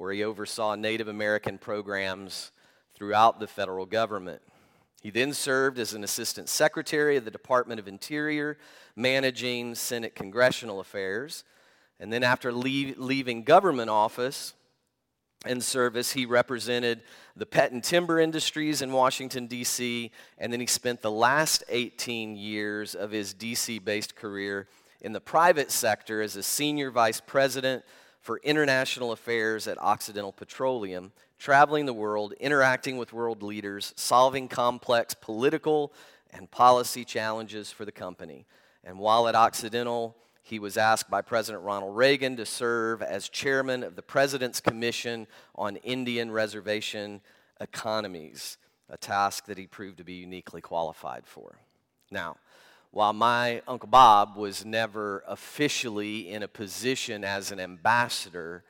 where he oversaw Native American programs throughout the federal government. He then served as an assistant secretary of the Department of Interior, managing Senate congressional affairs. And then, after leave, leaving government office and service, he represented the pet and timber industries in Washington, D.C., and then he spent the last 18 years of his D.C. based career in the private sector as a senior vice president for international affairs at Occidental Petroleum, traveling the world, interacting with world leaders, solving complex political and policy challenges for the company. And while at Occidental, he was asked by President Ronald Reagan to serve as chairman of the President's Commission on Indian Reservation Economies, a task that he proved to be uniquely qualified for. Now, while my Uncle Bob was never officially in a position as an ambassador,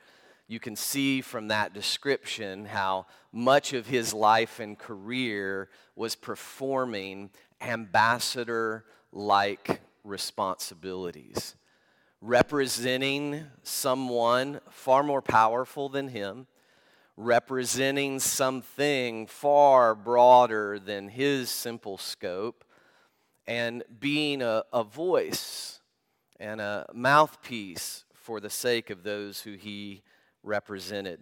you can see from that description how much of his life and career was performing ambassador like responsibilities, representing someone far more powerful than him, representing something far broader than his simple scope and being a, a voice and a mouthpiece for the sake of those who he represented.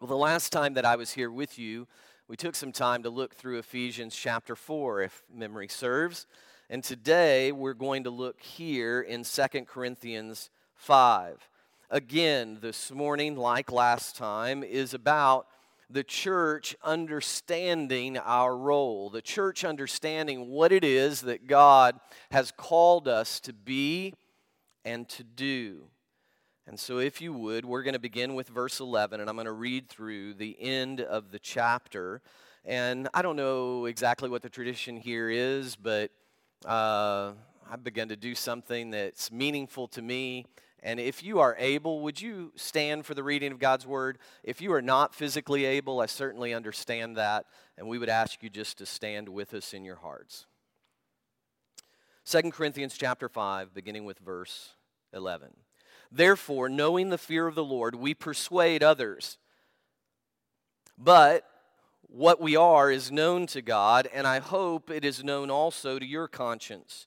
Well, the last time that I was here with you, we took some time to look through Ephesians chapter 4, if memory serves. And today we're going to look here in 2 Corinthians 5. Again, this morning, like last time, is about the church understanding our role, the church understanding what it is that God has called us to be and to do. And so, if you would, we're going to begin with verse 11, and I'm going to read through the end of the chapter. And I don't know exactly what the tradition here is, but uh, I've begun to do something that's meaningful to me and if you are able, would you stand for the reading of God's word? If you are not physically able, I certainly understand that, and we would ask you just to stand with us in your hearts. 2 Corinthians chapter 5, beginning with verse 11. Therefore, knowing the fear of the Lord, we persuade others. But what we are is known to God, and I hope it is known also to your conscience.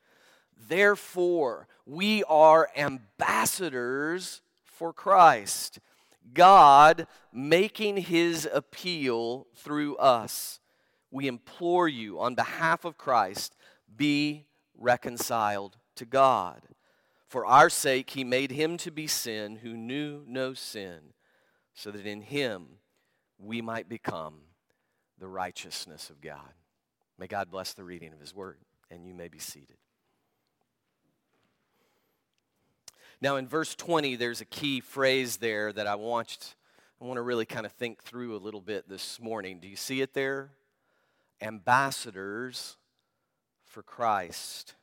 Therefore, we are ambassadors for Christ, God making his appeal through us. We implore you on behalf of Christ, be reconciled to God. For our sake, he made him to be sin who knew no sin, so that in him we might become the righteousness of God. May God bless the reading of his word, and you may be seated. Now, in verse 20, there's a key phrase there that I want, I want to really kind of think through a little bit this morning. Do you see it there? Ambassadors for Christ.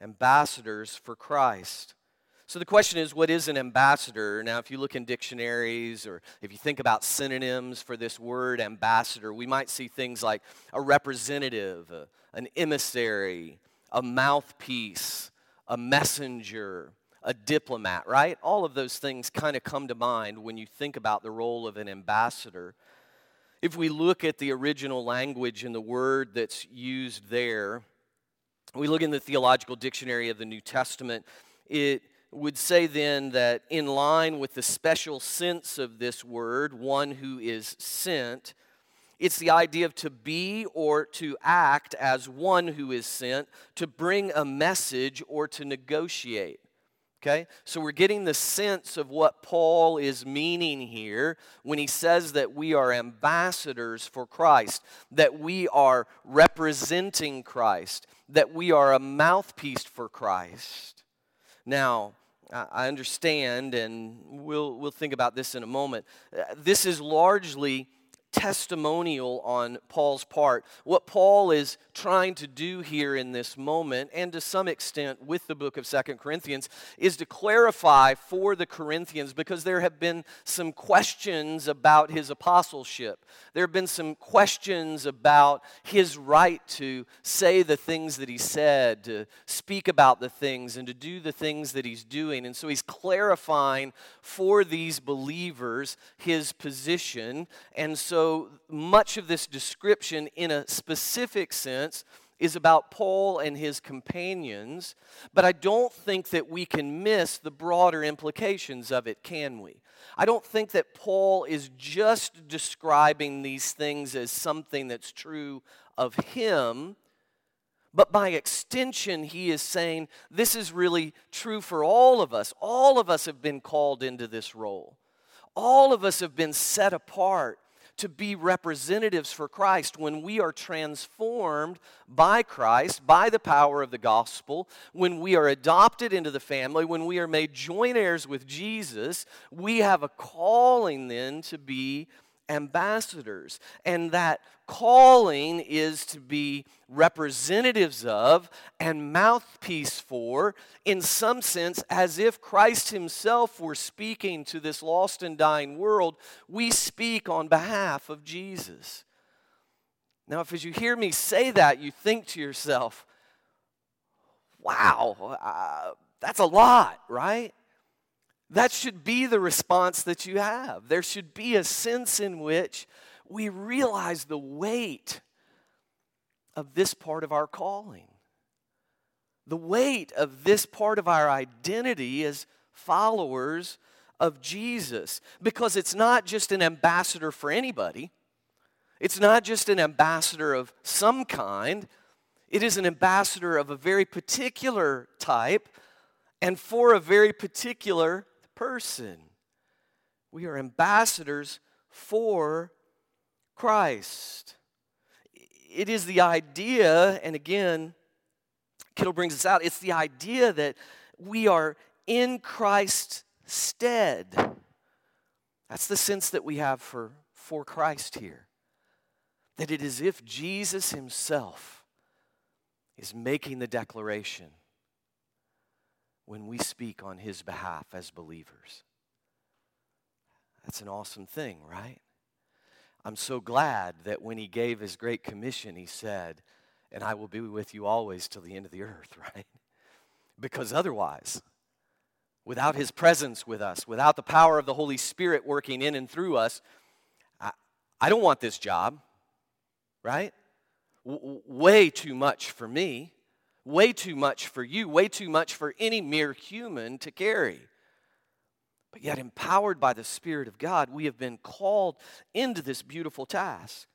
Ambassadors for Christ. So the question is, what is an ambassador? Now, if you look in dictionaries or if you think about synonyms for this word ambassador, we might see things like a representative, an emissary, a mouthpiece, a messenger, a diplomat, right? All of those things kind of come to mind when you think about the role of an ambassador. If we look at the original language and the word that's used there, we look in the Theological Dictionary of the New Testament, it would say then that in line with the special sense of this word, one who is sent, it's the idea of to be or to act as one who is sent, to bring a message or to negotiate. Okay? So we're getting the sense of what Paul is meaning here when he says that we are ambassadors for Christ, that we are representing Christ, that we are a mouthpiece for Christ. Now, I understand, and we'll, we'll think about this in a moment. Uh, this is largely testimonial on Paul's part. What Paul is trying to do here in this moment, and to some extent with the book of Second Corinthians, is to clarify for the Corinthians because there have been some questions about his apostleship. There have been some questions about his right to say the things that he said, to speak about the things, and to do the things that he's doing. And so he's clarifying for these believers his position. And so much of this description, in a specific sense, is about Paul and his companions, but I don't think that we can miss the broader implications of it, can we? I don't think that Paul is just describing these things as something that's true of him, but by extension, he is saying this is really true for all of us. All of us have been called into this role, all of us have been set apart to be representatives for Christ when we are transformed by Christ, by the power of the gospel, when we are adopted into the family, when we are made joint heirs with Jesus, we have a calling then to be ambassadors. And that calling is to be representatives of and mouthpiece for, in some sense, as if Christ Himself were speaking to this lost and dying world. We speak on behalf of Jesus. Now, if as you hear me say that, you think to yourself, wow, uh, that's a lot, right? That should be the response that you have. There should be a sense in which we realize the weight of this part of our calling, the weight of this part of our identity as followers of Jesus. Because it's not just an ambassador for anybody, it's not just an ambassador of some kind, it is an ambassador of a very particular type and for a very particular person. We are ambassadors for Christ. It is the idea, and again, Kittel brings us out, it's the idea that we are in Christ's stead. That's the sense that we have for, for Christ here. That it is if Jesus himself is making the declaration when we speak on his behalf as believers. That's an awesome thing, right? I'm so glad that when he gave his great commission, he said, And I will be with you always till the end of the earth, right? Because otherwise, without his presence with us, without the power of the Holy Spirit working in and through us, I, I don't want this job, right? W- way too much for me way too much for you, way too much for any mere human to carry. But yet, empowered by the Spirit of God, we have been called into this beautiful task.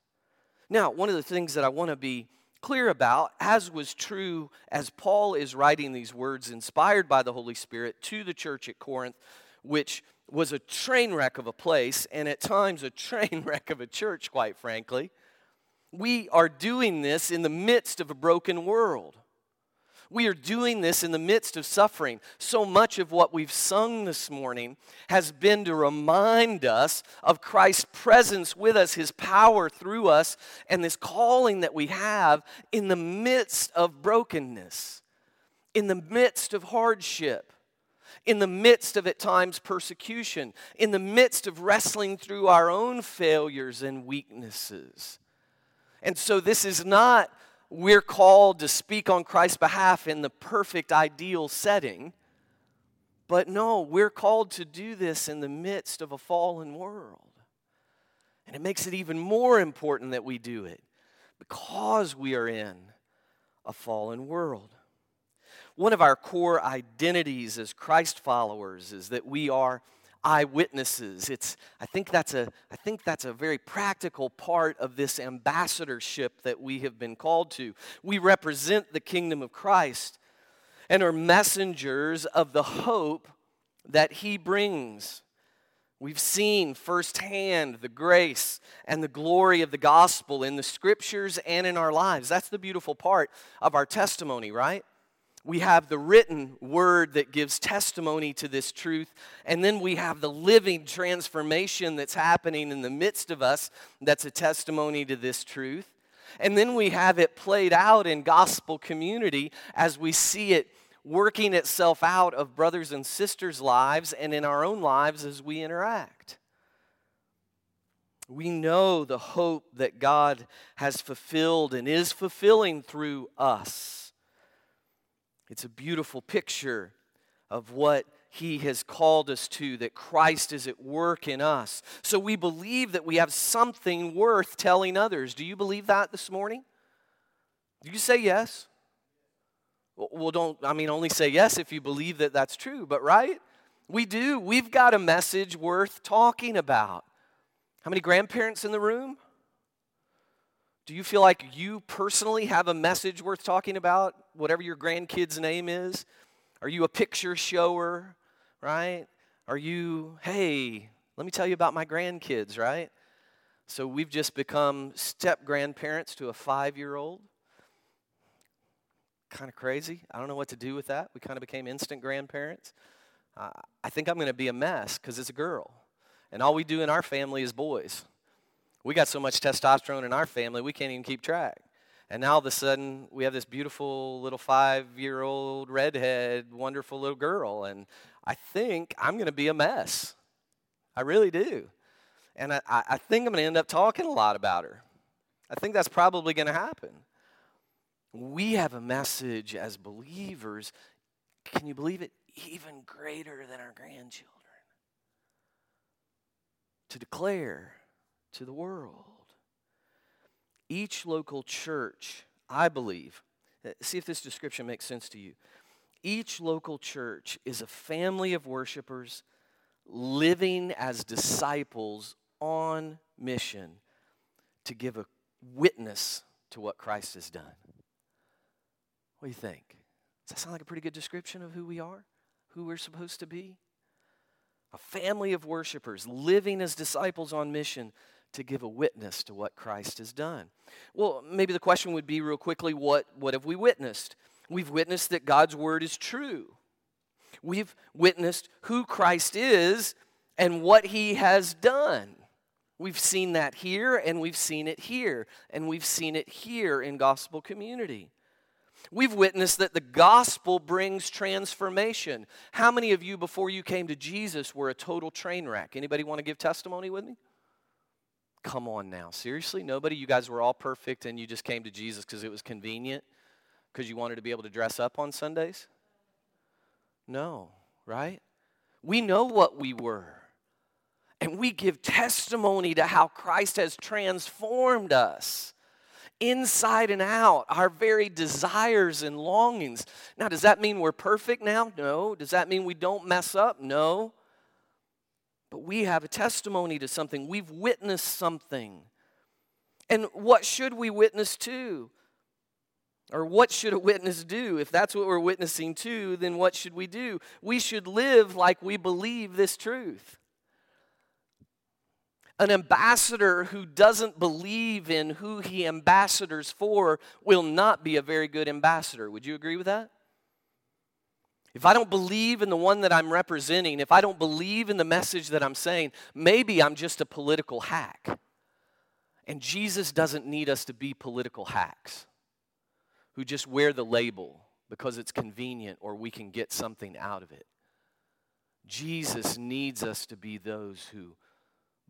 Now, one of the things that I want to be clear about, as was true as Paul is writing these words inspired by the Holy Spirit to the church at Corinth, which was a train wreck of a place and at times a train wreck of a church, quite frankly. We are doing this in the midst of a broken world. We are doing this in the midst of suffering. So much of what we've sung this morning has been to remind us of Christ's presence with us, his power through us, and this calling that we have in the midst of brokenness, in the midst of hardship. in the midst of at times persecution, in the midst of wrestling through our own failures and weaknesses. And so, this is not we're called to speak on Christ's behalf in the perfect, ideal setting. But no, we're called to do this in the midst of a fallen world. And it makes it even more important that we do it because we are in a fallen world. One of our core identities as Christ followers is that we are eyewitnesses. It's, I, think that's a, I think that's a very practical part of this ambassadorship that we have been called to. We represent the kingdom of Christ and are messengers of the hope that he brings. We've seen firsthand the grace and the glory of the gospel in the scriptures and in our lives. That's the beautiful part of our testimony, right? We have the written word that gives testimony to this truth, and then we have the living transformation that's happening in the midst of us that's a testimony to this truth. And then we have it played out in gospel community as we see it working itself out of brothers and sisters' lives and in our own lives as we interact. We know the hope that God has fulfilled and is fulfilling through us. It's a beautiful picture of what he has called us to, that Christ is at work in us. So we believe that we have something worth telling others. Do you believe that this morning? Do you say yes? Well, don't, I mean, only say yes if you believe that that's true, but right? We do. We've got a message worth talking about. How many grandparents in the room? Do you feel like you personally have a message worth talking about, whatever your grandkid's name is? Are you a picture shower, right? Are you, hey, let me tell you about my grandkids, right? So we've just become step grandparents to a five year old. Kind of crazy. I don't know what to do with that. We kind of became instant grandparents. Uh, I think I'm going to be a mess because it's a girl. And all we do in our family is boys. We got so much testosterone in our family, we can't even keep track. And now all of a sudden, we have this beautiful little five year old redhead, wonderful little girl. And I think I'm going to be a mess. I really do. And I, I think I'm going to end up talking a lot about her. I think that's probably going to happen. We have a message as believers, can you believe it? Even greater than our grandchildren. To declare to the world. Each local church, I believe, uh, see if this description makes sense to you. Each local church is a family of worshipers living as disciples on mission to give a witness to what Christ has done. What do you think? Does that sound like a pretty good description of who we are? Who we're supposed to be? A family of worshipers living as disciples on mission to give a witness to what Christ has done. Well, maybe the question would be real quickly what, what have we witnessed? We've witnessed that God's word is true. We've witnessed who Christ is and what he has done. We've seen that here and we've seen it here and we've seen it here in gospel community. We've witnessed that the gospel brings transformation. How many of you before you came to Jesus were a total train wreck? Anybody want to give testimony with me? Come on now. Seriously? Nobody? You guys were all perfect and you just came to Jesus because it was convenient? Because you wanted to be able to dress up on Sundays? No, right? We know what we were. And we give testimony to how Christ has transformed us inside and out, our very desires and longings. Now, does that mean we're perfect now? No. Does that mean we don't mess up? No. But we have a testimony to something, we've witnessed something. And what should we witness to? Or what should a witness do? If that's what we're witnessing to, then what should we do? We should live like we believe this truth. An ambassador who doesn't believe in who he ambassadors for will not be a very good ambassador. Would you agree with that? If I don't believe in the one that I'm representing, if I don't believe in the message that I'm saying, maybe I'm just a political hack. And Jesus doesn't need us to be political hacks who just wear the label because it's convenient or we can get something out of it. Jesus needs us to be those who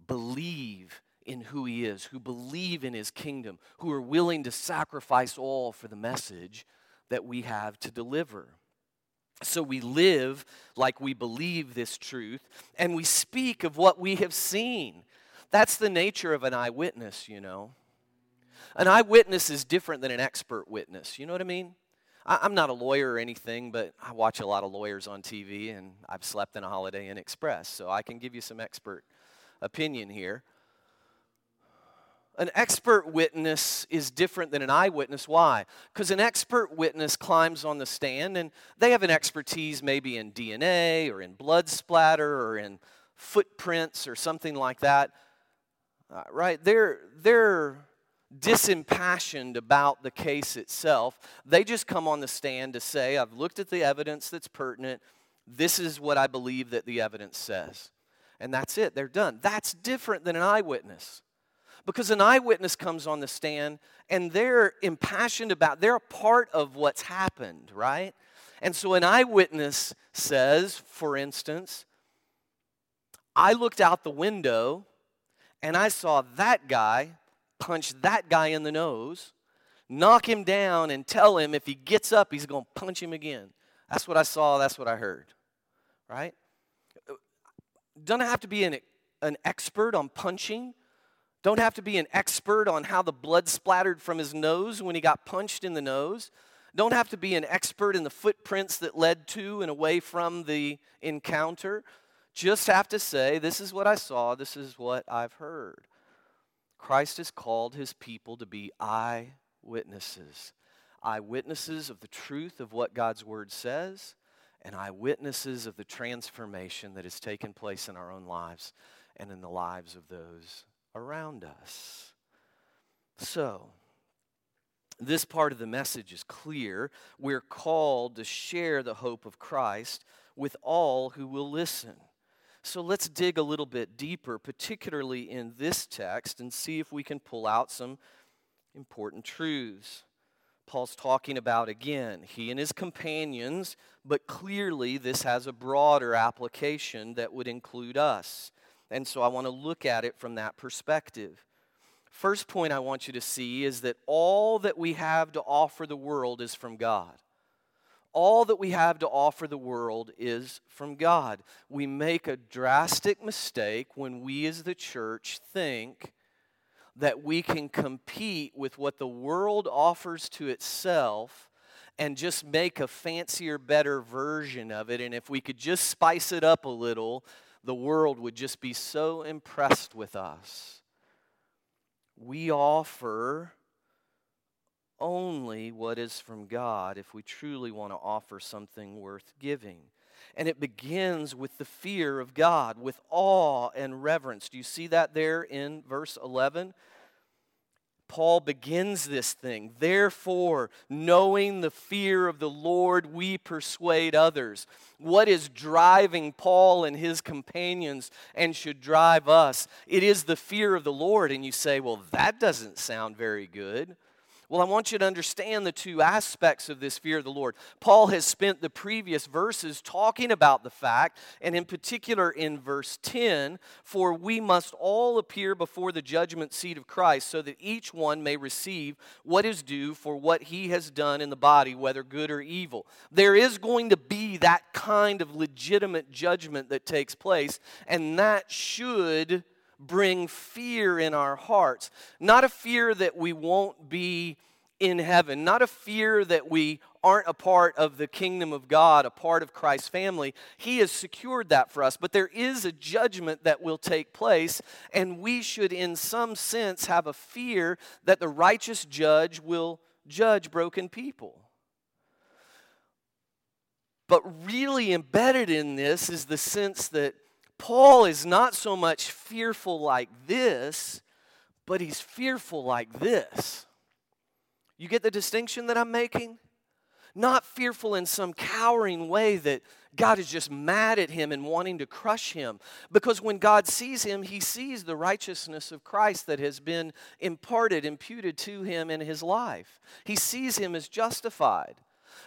believe in who he is, who believe in his kingdom, who are willing to sacrifice all for the message that we have to deliver. So we live like we believe this truth, and we speak of what we have seen. That's the nature of an eyewitness, you know. An eyewitness is different than an expert witness. You know what I mean? I'm not a lawyer or anything, but I watch a lot of lawyers on TV, and I've slept in a Holiday Inn Express, so I can give you some expert opinion here. An expert witness is different than an eyewitness. Why? Because an expert witness climbs on the stand and they have an expertise maybe in DNA or in blood splatter or in footprints or something like that. Uh, right? They're, they're disimpassioned about the case itself. They just come on the stand to say, I've looked at the evidence that's pertinent. This is what I believe that the evidence says. And that's it, they're done. That's different than an eyewitness. Because an eyewitness comes on the stand and they're impassioned about, they're a part of what's happened, right? And so an eyewitness says, for instance, I looked out the window and I saw that guy punch that guy in the nose, knock him down, and tell him if he gets up, he's going to punch him again. That's what I saw, that's what I heard, right? Don't have to be an, an expert on punching don't have to be an expert on how the blood splattered from his nose when he got punched in the nose. Don't have to be an expert in the footprints that led to and away from the encounter. Just have to say, This is what I saw, this is what I've heard. Christ has called his people to be eyewitnesses. Eyewitnesses of the truth of what God's word says, and eyewitnesses of the transformation that has taken place in our own lives and in the lives of those around us. So, this part of the message is clear. We're called to share the hope of Christ with all who will listen. So let's dig a little bit deeper, particularly in this text, and see if we can pull out some important truths. Paul's talking about again, he and his companions, but clearly this has a broader application that would include us. And so I want to look at it from that perspective. First point I want you to see is that all that we have to offer the world is from God. All that we have to offer the world is from God. We make a drastic mistake when we as the church think that we can compete with what the world offers to itself and just make a fancier, better version of it. And if we could just spice it up a little, the world would just be so impressed with us. We offer only what is from God if we truly want to offer something worth giving. And it begins with the fear of God, with awe and reverence. Do you see that there in verse 11? Paul begins this thing. Therefore, knowing the fear of the Lord, we persuade others. What is driving Paul and his companions and should drive us? It is the fear of the Lord. And you say, well, that doesn't sound very good. Well, I want you to understand the two aspects of this fear of the Lord. Paul has spent the previous verses talking about the fact, and in particular in verse 10 For we must all appear before the judgment seat of Christ, so that each one may receive what is due for what he has done in the body, whether good or evil. There is going to be that kind of legitimate judgment that takes place, and that should bring fear in our hearts. Not a fear that we won't be in heaven, not a fear that we aren't a part of the kingdom of God, a part of Christ's family. He has secured that for us. But there is a judgment that will take place, and we should, in some sense, have a fear that the righteous judge will judge broken people. But really embedded in this is the sense that Paul is not so much fearful like this, but he's fearful like this. You get the distinction that I'm making? Not fearful in some cowering way that God is just mad at him and wanting to crush him. Because when God sees him, he sees the righteousness of Christ that has been imparted, imputed to him in his life. He sees him as justified.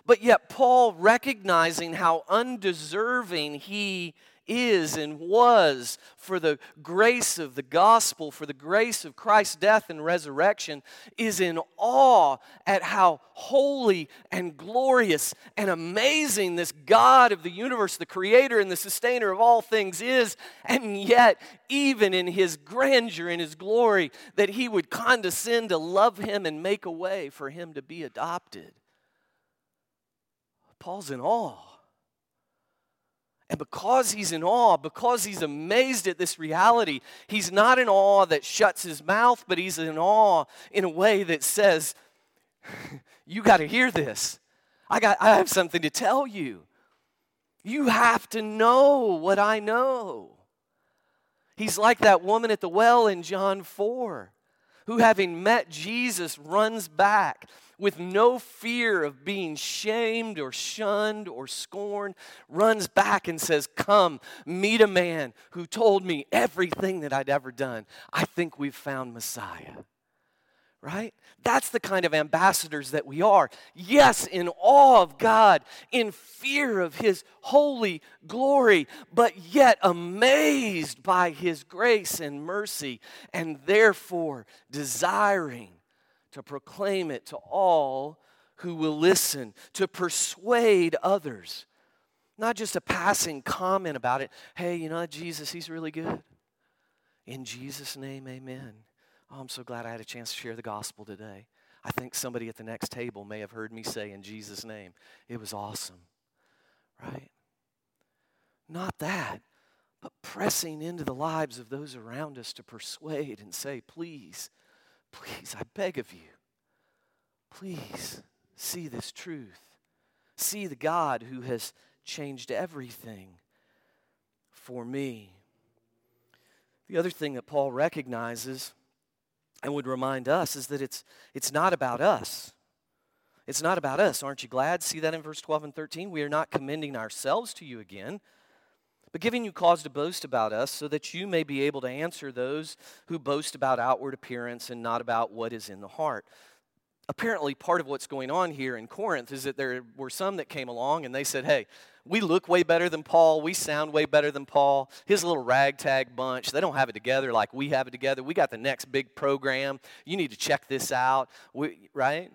But yet, Paul, recognizing how undeserving he is and was for the grace of the gospel, for the grace of Christ's death and resurrection, is in awe at how holy and glorious and amazing this God of the universe, the creator and the sustainer of all things is. And yet, even in his grandeur and his glory, that he would condescend to love him and make a way for him to be adopted. Paul's in awe. And because he's in awe, because he's amazed at this reality, he's not in awe that shuts his mouth, but he's in awe in a way that says, You got to hear this. I, got, I have something to tell you. You have to know what I know. He's like that woman at the well in John 4, who, having met Jesus, runs back with no fear of being shamed or shunned or scorned, runs back and says, Come, meet a man who told me everything that I'd ever done. I think we've found Messiah. Right? That's the kind of ambassadors that we are. Yes, in awe of God, in fear of His holy glory, but yet amazed by His grace and mercy, and therefore desiring to proclaim it to all who will listen, to persuade others. Not just a passing comment about it. Hey, you know, Jesus, he's really good. In Jesus' name, amen. Oh, I'm so glad I had a chance to share the gospel today. I think somebody at the next table may have heard me say in Jesus' name. It was awesome, right? Not that, but pressing into the lives of those around us to persuade and say, please, Please, I beg of you, please see this truth. See the God who has changed everything for me. The other thing that Paul recognizes and would remind us is that it's, it's not about us. It's not about us. Aren't you glad? See that in verse 12 and 13? We are not commending ourselves to you again but giving you cause to boast about us, so that you may be able to answer those who boast about outward appearance and not about what is in the heart. Apparently, part of what's going on here in Corinth is that there were some that came along and they said, Hey, we look way better than Paul. We sound way better than Paul. His little ragtag bunch, they don't have it together like we have it together. We got the next big program. You need to check this out. We, right?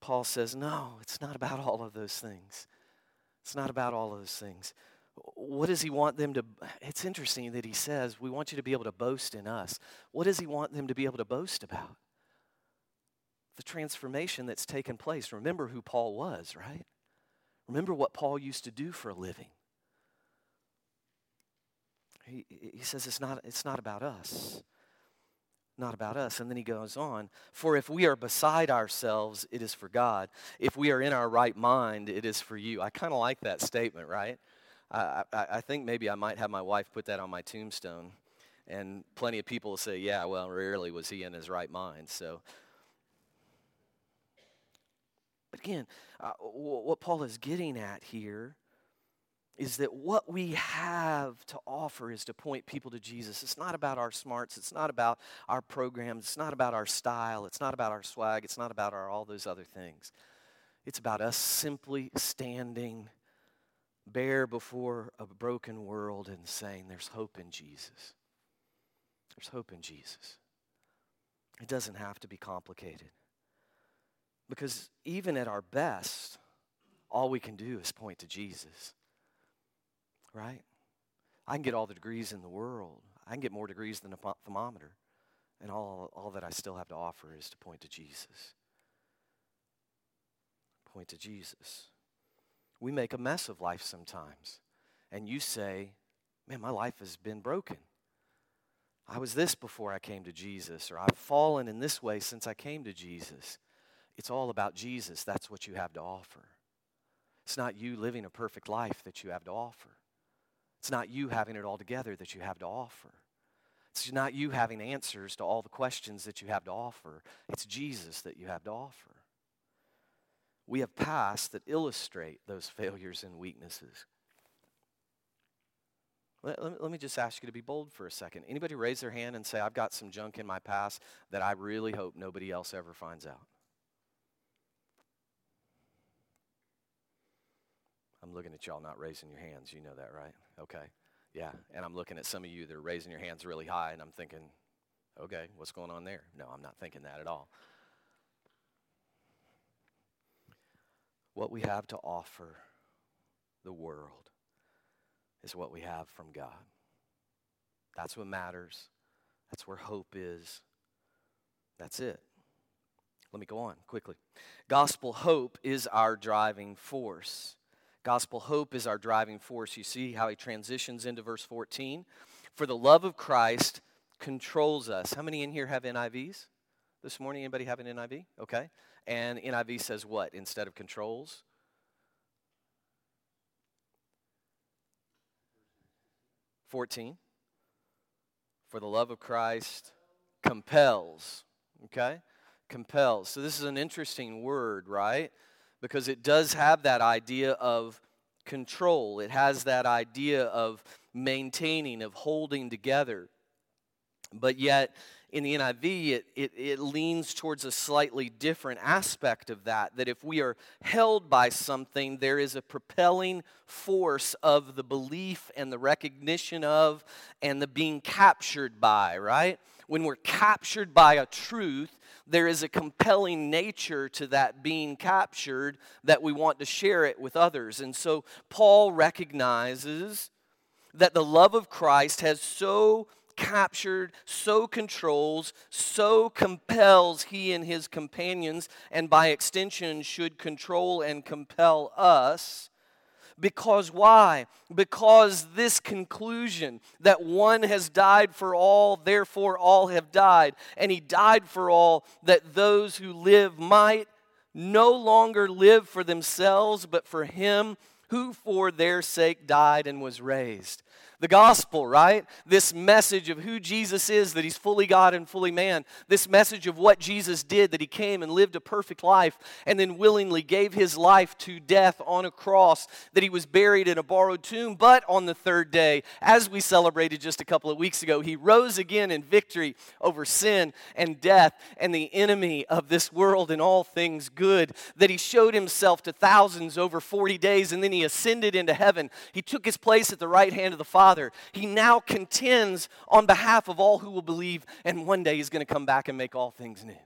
Paul says, No, it's not about all of those things. It's not about all of those things. What does he want them to? It's interesting that he says, We want you to be able to boast in us. What does he want them to be able to boast about? The transformation that's taken place. Remember who Paul was, right? Remember what Paul used to do for a living. He, he says it's not, it's not about us not about us. And then he goes on, for if we are beside ourselves, it is for God. If we are in our right mind, it is for you. I kind of like that statement, right? I, I, I, think maybe I might have my wife put that on my tombstone. And plenty of people will say, yeah, well, rarely was he in his right mind. So, but again, uh, what Paul is getting at here is that what we have to offer is to point people to Jesus. It's not about our smarts, it's not about our programs, it's not about our style, it's not about our swag, it's not about our, all those other things. It's about us simply standing bare before a broken world and saying, There's hope in Jesus. There's hope in Jesus. It doesn't have to be complicated. Because even at our best, all we can do is point to Jesus right? I can get all the degrees in the world. I can get more degrees than a thermometer. And all, all that I still have to offer is to point to Jesus. Point to Jesus. We make a mess of life sometimes. And you say, man, my life has been broken. I was this before I came to Jesus, or I've fallen in this way since I came to Jesus. It's all about Jesus. That's what you have to offer. It's not you living a perfect life that you have to offer. It's not you having it all together that you have to offer. It's not you having answers to all the questions that you have to offer. It's Jesus that you have to offer. We have past that illustrate those failures and weaknesses. Let, let, me just ask you to be bold for a second. Anybody raise their hand and say, I've got some junk in my past that I really hope nobody else ever finds out? I'm looking at y'all not raising your hands. You know that, right? Okay. Yeah. And I'm looking at some of you that are raising your hands really high, and I'm thinking, okay, what's going on there? No, I'm not thinking that at all. What we have to offer the world is what we have from God. That's what matters. That's where hope is. That's it. Let me go on quickly. Gospel hope is our driving force. Gospel hope is our driving force. You see how he transitions into verse 14? For the love of Christ controls us. How many in here have NIVs this morning? Anybody have an NIV? Okay. And NIV says what instead of controls? Fourteen. For the love of Christ compels. Okay? Compels. So this is an interesting word, right? Because it does have that idea of control. It has that idea of maintaining, of holding together. But yet, in the NIV, it, it, it, leans towards a slightly different aspect of that. That if we are held by something, there is a propelling force of the belief and the recognition of and the being captured by, right? When we're captured by a truth, there is a compelling nature to that being captured that we want to share it with others. And so Paul recognizes that the love of Christ has so captured, so controls, so compels he and his companions, and by extension should control and compel us. Because why? Because this conclusion that one has died for all, therefore all have died, and he died for all, that those who live might no longer live for themselves, but for him who for their sake died and was raised the gospel, right? This message of who Jesus is, that he's fully God and fully man. This message of what Jesus did, that he came and lived a perfect life and then willingly gave his life to death on a cross, that he was buried in a borrowed tomb, but on the third day, as we celebrated just a couple of weeks ago, he rose again in victory over sin and death and the enemy of this world and all things good, that he showed himself to thousands over 40 days and then he ascended into heaven. He took his place at the right hand of the Father Father. He now contends on behalf of all who will believe, and one day he's going to come back and make all things new.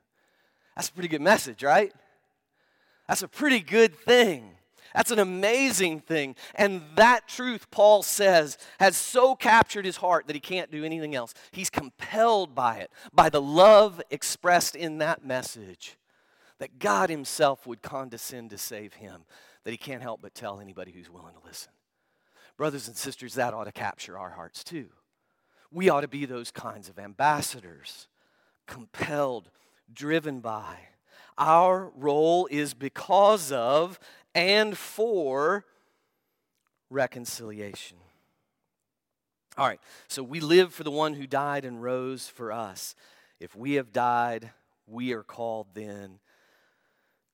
That's a pretty good message, right? That's a pretty good thing. That's an amazing thing. And that truth, Paul says, has so captured his heart that he can't do anything else. He's compelled by it, by the love expressed in that message, that God himself would condescend to save him, that he can't help but tell anybody who's willing to listen. Brothers and sisters, that ought to capture our hearts too. We ought to be those kinds of ambassadors, compelled, driven by. Our role is because of and for reconciliation. All right, so we live for the one who died and rose for us. If we have died, we are called then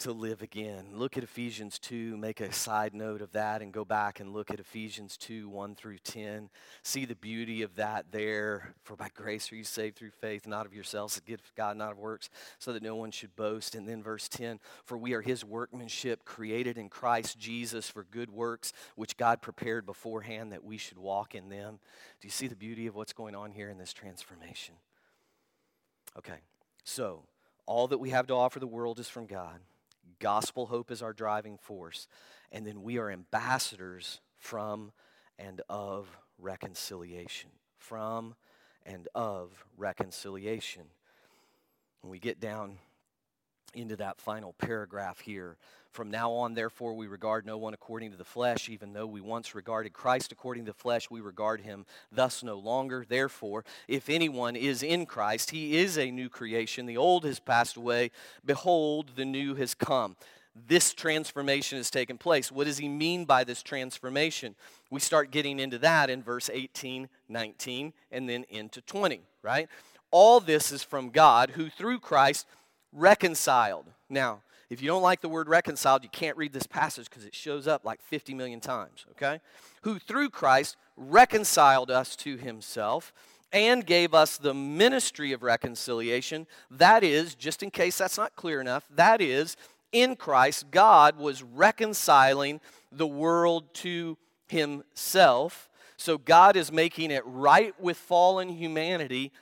to live again. Look at Ephesians 2, make a side note of that, and go back and look at Ephesians 2 1 through 10. See the beauty of that there. For by grace are you saved through faith, not of yourselves, a gift of God, not of works, so that no one should boast. And then verse 10 For we are his workmanship, created in Christ Jesus for good works, which God prepared beforehand that we should walk in them. Do you see the beauty of what's going on here in this transformation? Okay, so all that we have to offer the world is from God. Gospel hope is our driving force. And then we are ambassadors from and of reconciliation. From and of reconciliation. When we get down into that final paragraph here, from now on, therefore, we regard no one according to the flesh, even though we once regarded Christ according to the flesh, we regard him thus no longer. Therefore, if anyone is in Christ, he is a new creation. The old has passed away. Behold, the new has come. This transformation has taken place. What does he mean by this transformation? We start getting into that in verse 18, 19, and then into 20, right? All this is from God who through Christ reconciled. Now, if you don't like the word reconciled, you can't read this passage because it shows up like 50 million times, okay? Who through Christ reconciled us to himself and gave us the ministry of reconciliation. That is, just in case that's not clear enough, that is in Christ, God was reconciling the world to himself. So God is making it right with fallen humanity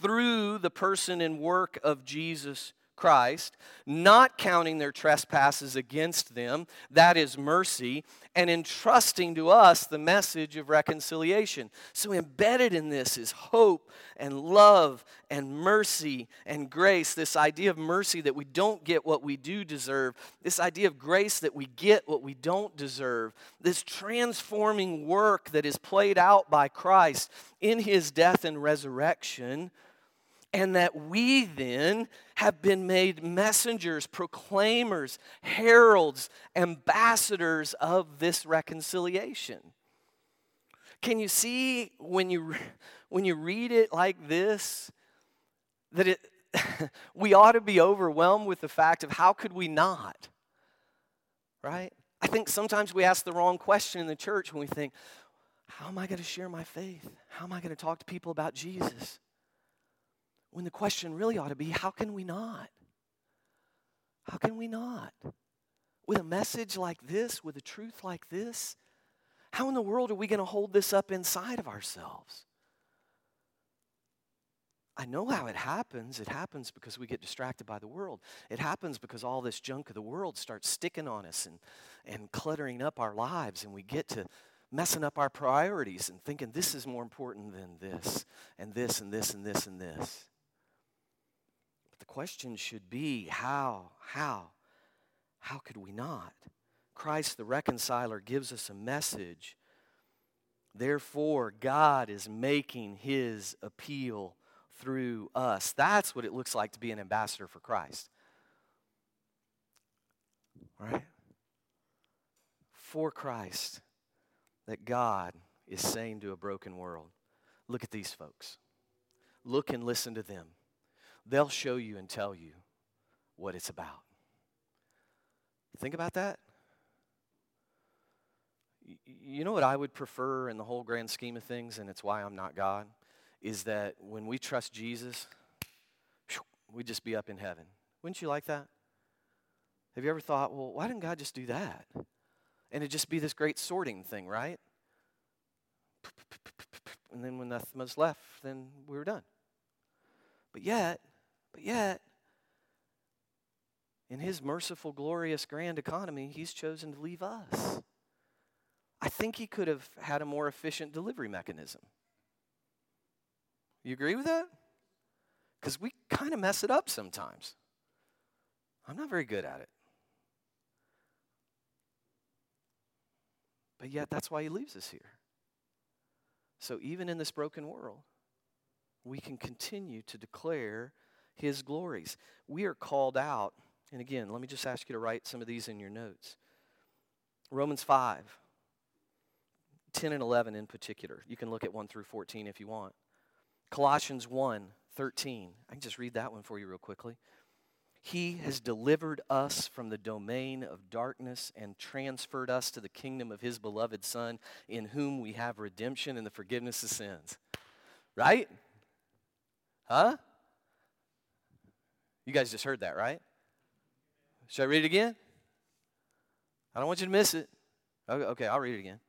through the person and work of Jesus Christ, not counting their trespasses against them, that is mercy, and entrusting to us the message of reconciliation. So, embedded in this is hope and love and mercy and grace. This idea of mercy that we don't get what we do deserve, this idea of grace that we get what we don't deserve, this transforming work that is played out by Christ in his death and resurrection and that we then have been made messengers, proclaimers, heralds, ambassadors of this reconciliation. Can you see when you, when you read it like this that it, we ought to be overwhelmed with the fact of how could we not? Right? I think sometimes we ask the wrong question in the church when we think, how am I going to share my faith? How am I going to talk to people about Jesus? When the question really ought to be how can we not? How can we not? With a message like this, with a truth like this, how in the world are we going to hold this up inside of ourselves? I know how it happens. It happens because we get distracted by the world. It happens because all this junk of the world starts sticking on us and, and cluttering up our lives, and we get to messing up our priorities and thinking this is more important than this, and this, and this, and this, and this question should be how, how, how could we not? Christ the reconciler gives us a message. Therefore, God is making his appeal through us. That's what it looks like to be an ambassador for Christ. Right? For Christ, that God is saying to a broken world, look at these folks. Look and listen to them they'll show you and tell you what it's about. Think about that. You know what I would prefer in the whole grand scheme of things, and it's why I'm not God, is that when we trust Jesus, we'd just be up in heaven. Wouldn't you like that? Have you ever thought, well, why didn't God just do that? And it'd just be this great sorting thing, right? And then when nothing was left, then we were done. But yet, but yet, in his merciful, glorious, grand economy, he's chosen to leave us. I think he could have had a more efficient delivery mechanism. You agree with that? Because we kind of mess it up sometimes. I'm not very good at it. But yet, that's why he leaves us here. So, even in this broken world, we can continue to declare his glories. We are called out, and again, let me just ask you to write some of these in your notes. Romans 5, 10 and 11 in particular. You can look at 1 through 14 if you want. Colossians 1, 13. I can just read that one for you real quickly. He has delivered us from the domain of darkness and transferred us to the kingdom of his beloved Son, in whom we have redemption and the forgiveness of sins. Right? Huh? You guys just heard that, right? Should I read it again? I don't want you to miss it. Okay, I'll read it again.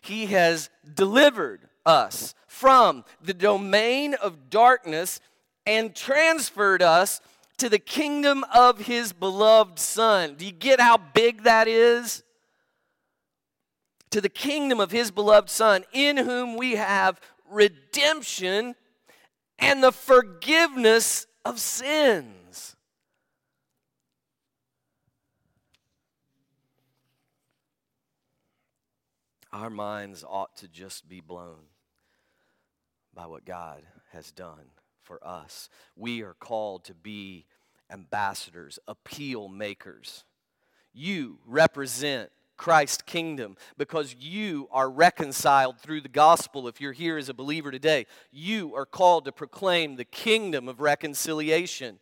He has delivered us from the domain of darkness and transferred us to the kingdom of his beloved Son. Do you get how big that is? To the kingdom of his beloved Son, in whom we have redemption and the forgiveness of sins. our minds ought to just be blown by what God has done for us. We are called to be ambassadors, appeal makers. You represent Christ's kingdom because you are reconciled through the gospel. If you're here as a believer today, you are called to proclaim the kingdom of reconciliation.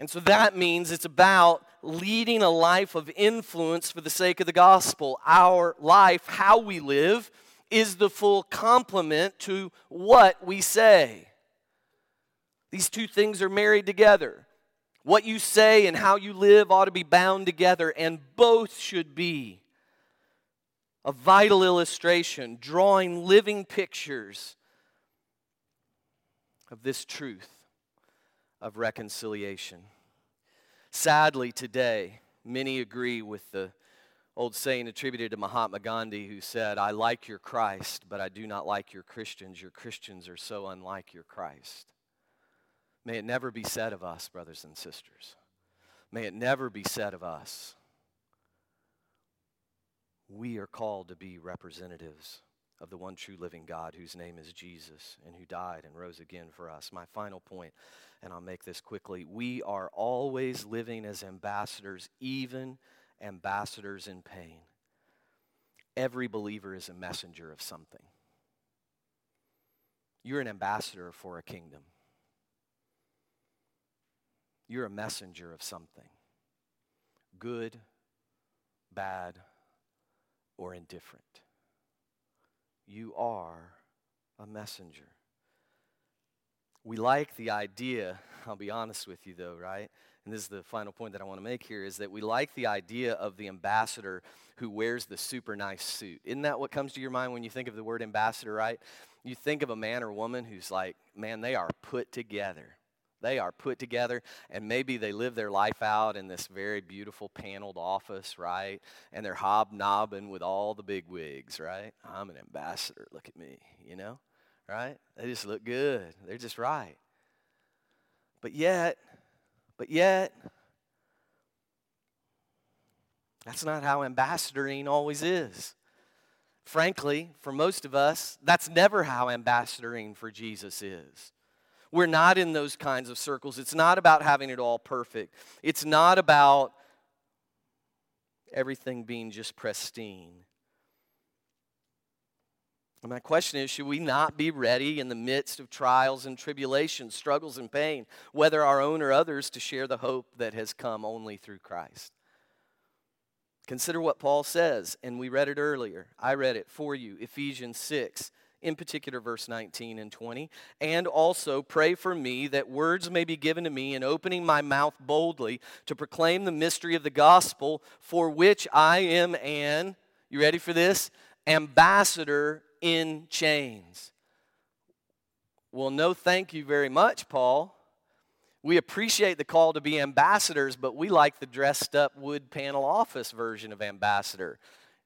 And so that means it's about leading a life of influence for the sake of the gospel. Our life, how we live, is the full complement to what we say. These two things are married together. What you say and how you live ought to be bound together, and both should be a vital illustration, drawing living pictures of this truth of reconciliation. Sadly, today, many agree with the old saying attributed to Mahatma Gandhi, who said, I like your Christ, but I do not like your Christians. Your Christians are so unlike your Christ. May it never be said of us, brothers and sisters. May it never be said of us. We are called to be representatives of the one true living God whose name is Jesus and who died and rose again for us. My final point, and I'll make this quickly we are always living as ambassadors, even ambassadors in pain. Every believer is a messenger of something. You're an ambassador for a kingdom. You're a messenger of something good, bad, or indifferent. You are a messenger. We like the idea, I'll be honest with you though, right? And this is the final point that I want to make here is that we like the idea of the ambassador who wears the super nice suit. Isn't that what comes to your mind when you think of the word ambassador, right? You think of a man or woman who's like, man, they are put together. They are put together, and maybe they live their life out in this very beautiful paneled office, right? And they're hobnobbing with all the big wigs, right? I'm an ambassador. Look at me, you know, right? They just look good. They're just right. But yet, but yet, that's not how ambassadoring always is. Frankly, for most of us, that's never how ambassadoring for Jesus is. We're not in those kinds of circles. It's not about having it all perfect. It's not about everything being just pristine. And my question is should we not be ready in the midst of trials and tribulations, struggles and pain, whether our own or others, to share the hope that has come only through Christ? Consider what Paul says, and we read it earlier. I read it for you Ephesians 6 in particular verse 19 and 20. And also pray for me that words may be given to me in opening my mouth boldly to proclaim the mystery of the gospel for which I am an, you ready for this? Ambassador in chains. Well, no, thank you very much, Paul. We appreciate the call to be ambassadors, but we like the dressed up wood panel office version of ambassador.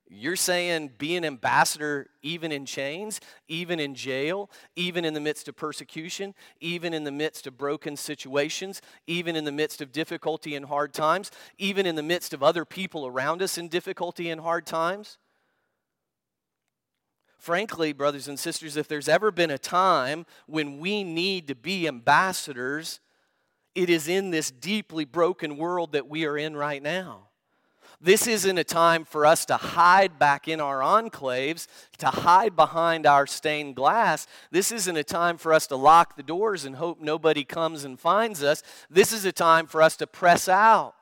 You're saying be an ambassador even in chains, even in jail, even in the midst of persecution, even in the midst of broken situations, even in the midst of difficulty and hard times, even in the midst of other people around us in difficulty and hard times? Frankly, brothers and sisters, if there's ever been a time when we need to be ambassadors, it is in this deeply broken world that we are in right now. This isn't a time for us to hide back in our enclaves, to hide behind our stained glass. This isn't a time for us to lock the doors and hope nobody comes and finds us. This is a time for us to press out.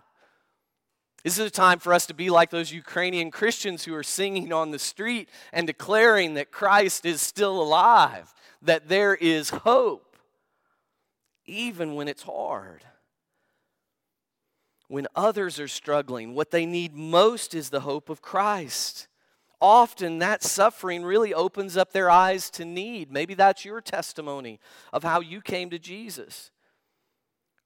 This is a time for us to be like those Ukrainian Christians who are singing on the street and declaring that Christ is still alive, that there is hope, even when it's hard when others are struggling, what they need most is the hope of Christ. Often that suffering really opens up their eyes to need. Maybe that's your testimony of how you came to Jesus.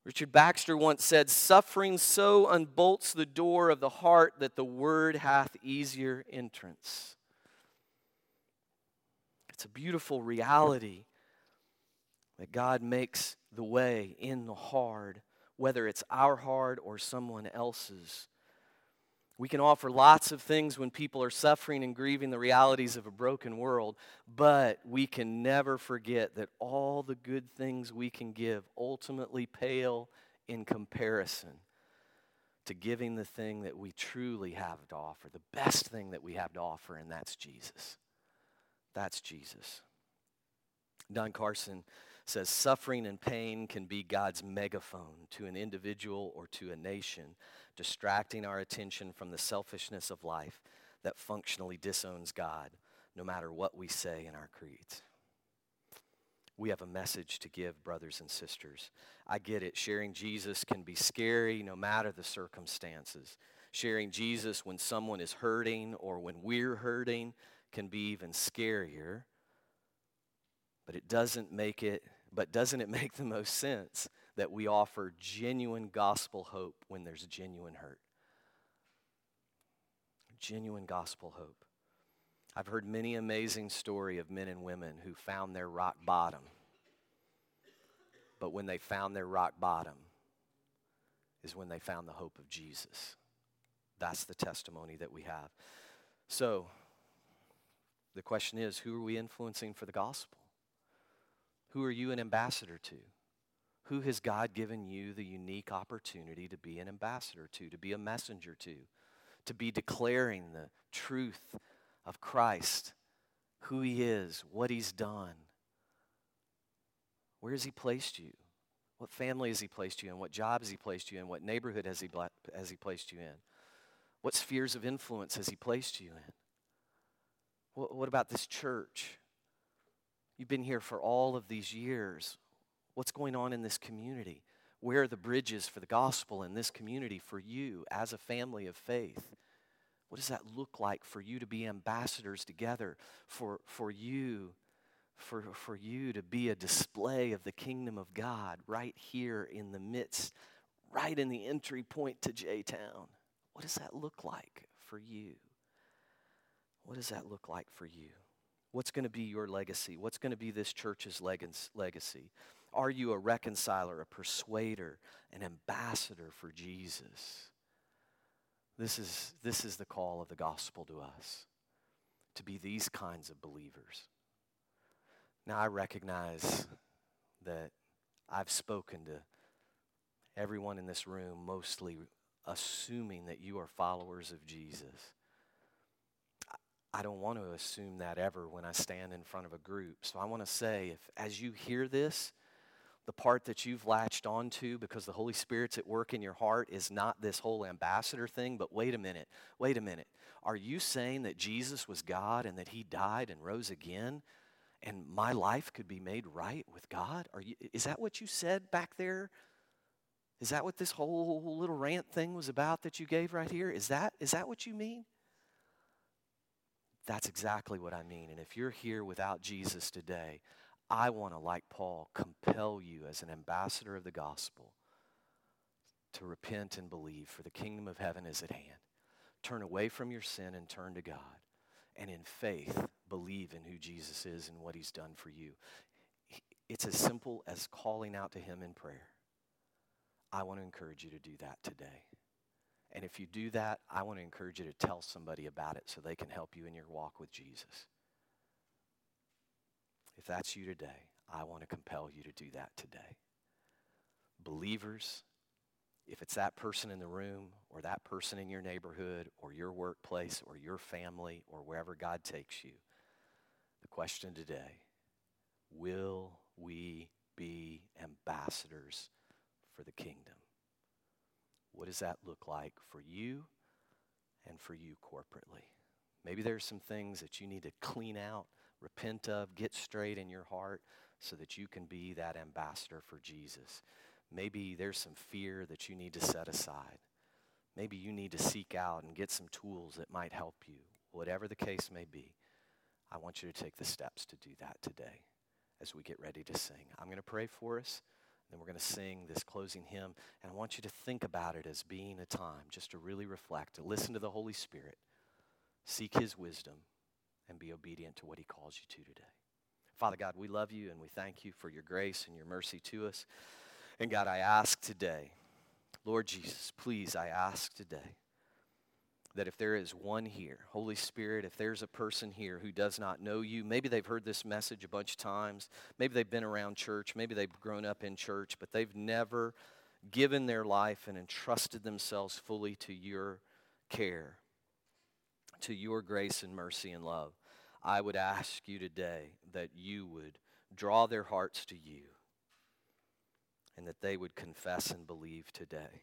Richard Baxter once said, Suffering so unbolts the door of the heart that the word hath easier entrance. It's a beautiful reality that God makes the way in the hard whether it's our heart or someone else's. We can offer lots of things when people are suffering and grieving the realities of a broken world, but we can never forget that all the good things we can give ultimately pale in comparison to giving the thing that we truly have to offer, the best thing that we have to offer, and that's Jesus. That's Jesus. Don Carson says suffering and pain can be God's megaphone to an individual or to a nation, distracting our attention from the selfishness of life that functionally disowns God, no matter what we say in our creeds. we have a message to give, brothers and sisters. I get it. Sharing Jesus can be scary no matter the circumstances. Sharing Jesus when someone is hurting or when we're hurting can be even scarier. But it doesn't make it, but doesn't it make the most sense that we offer genuine gospel hope when there's genuine hurt? Genuine gospel hope. I've heard many amazing story of men and women who found their rock bottom. But when they found their rock bottom is when they found the hope of Jesus. That's the testimony that we have. So, the question is who are we influencing for the gospel? Who are you an ambassador to? Who has God given you the unique opportunity to be an ambassador to, to be a messenger to, to be declaring the truth of Christ, who he is, what he's done. Where has he placed you? What family has he placed you in? What job has he placed you in? What neighborhood has he, has he placed you in? What spheres of influence has he placed you in? What, what about this church? You've been here for all of these years. What's going on in this community? Where are the bridges for the gospel in this community for you as a family of faith? What does that look like for you to be ambassadors together, for, for you, for, for you to be a display of the kingdom of God right here in the midst, right in the entry point to J Town? What does that look like for you? What does that look like for you? What's going to be your legacy? What's going to be this church's legacy? Are you a reconciler, a persuader, an ambassador for Jesus? This is, this is the call of the gospel to us to be these kinds of believers. Now, I recognize that I've spoken to everyone in this room, mostly assuming that you are followers of Jesus. I don't want to assume that ever when I stand in front of a group. So I want to say, if as you hear this, the part that you've latched onto because the Holy Spirit's at work in your heart is not this whole ambassador thing, but wait a minute, wait a minute. Are you saying that Jesus was God and that he died and rose again and my life could be made right with God? Are you, is that what you said back there? Is that what this whole little rant thing was about that you gave right here? Is that, is that what you mean? That's exactly what I mean. And if you're here without Jesus today, I want to, like Paul, compel you as an ambassador of the gospel to repent and believe, for the kingdom of heaven is at hand. Turn away from your sin and turn to God. And in faith, believe in who Jesus is and what he's done for you. It's as simple as calling out to him in prayer. I want to encourage you to do that today. And if you do that, I want to encourage you to tell somebody about it so they can help you in your walk with Jesus. If that's you today, I want to compel you to do that today. Believers, if it's that person in the room or that person in your neighborhood or your workplace or your family or wherever God takes you, the question today will we be ambassadors for the kingdom? What does that look like for you and for you corporately? Maybe there's some things that you need to clean out repent of, get straight in your heart so that you can be that ambassador for Jesus. Maybe there's some fear that you need to set aside. Maybe you need to seek out and get some tools that might help you. Whatever the case may be, I want you to take the steps to do that today as we get ready to sing. I'm going to pray for us, then we're going to sing this closing hymn, and I want you to think about it as being a time just to really reflect, to listen to the Holy Spirit, seek his wisdom, and be obedient to what He calls you to today. Father God, we love you and we thank you for your grace and your mercy to us. And God, I ask today, Lord Jesus, please, I ask today that if there is one here, Holy Spirit, if there's a person here who does not know you, maybe they've heard this message a bunch of times, maybe they've been around church, maybe they've grown up in church, but they've never given their life and entrusted themselves fully to your care to your grace and mercy and love, I would ask you today that you would draw their hearts to you and that they would confess and believe today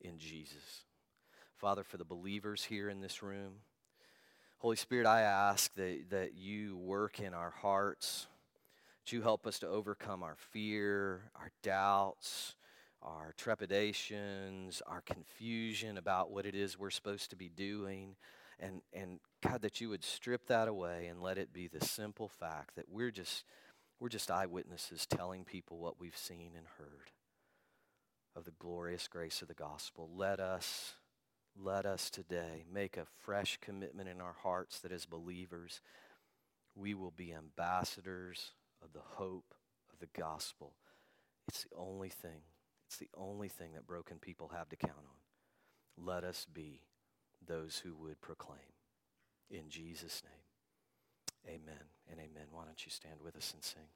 in Jesus. Father, for the believers here in this room, Holy Spirit, I ask that, that you work in our hearts That you help us to overcome our fear, our doubts, our trepidations, our confusion about what it is we're supposed to be doing. And, and God, that you would strip that away and let it be the simple fact that we're just, we're just eyewitnesses telling people what we've seen and heard of the glorious grace of the gospel. Let us, let us today make a fresh commitment in our hearts that as believers, we will be ambassadors of the hope of the gospel. It's the only thing, it's the only thing that broken people have to count on. Let us be those who would proclaim. In Jesus' name, amen and amen. Why don't you stand with us and sing?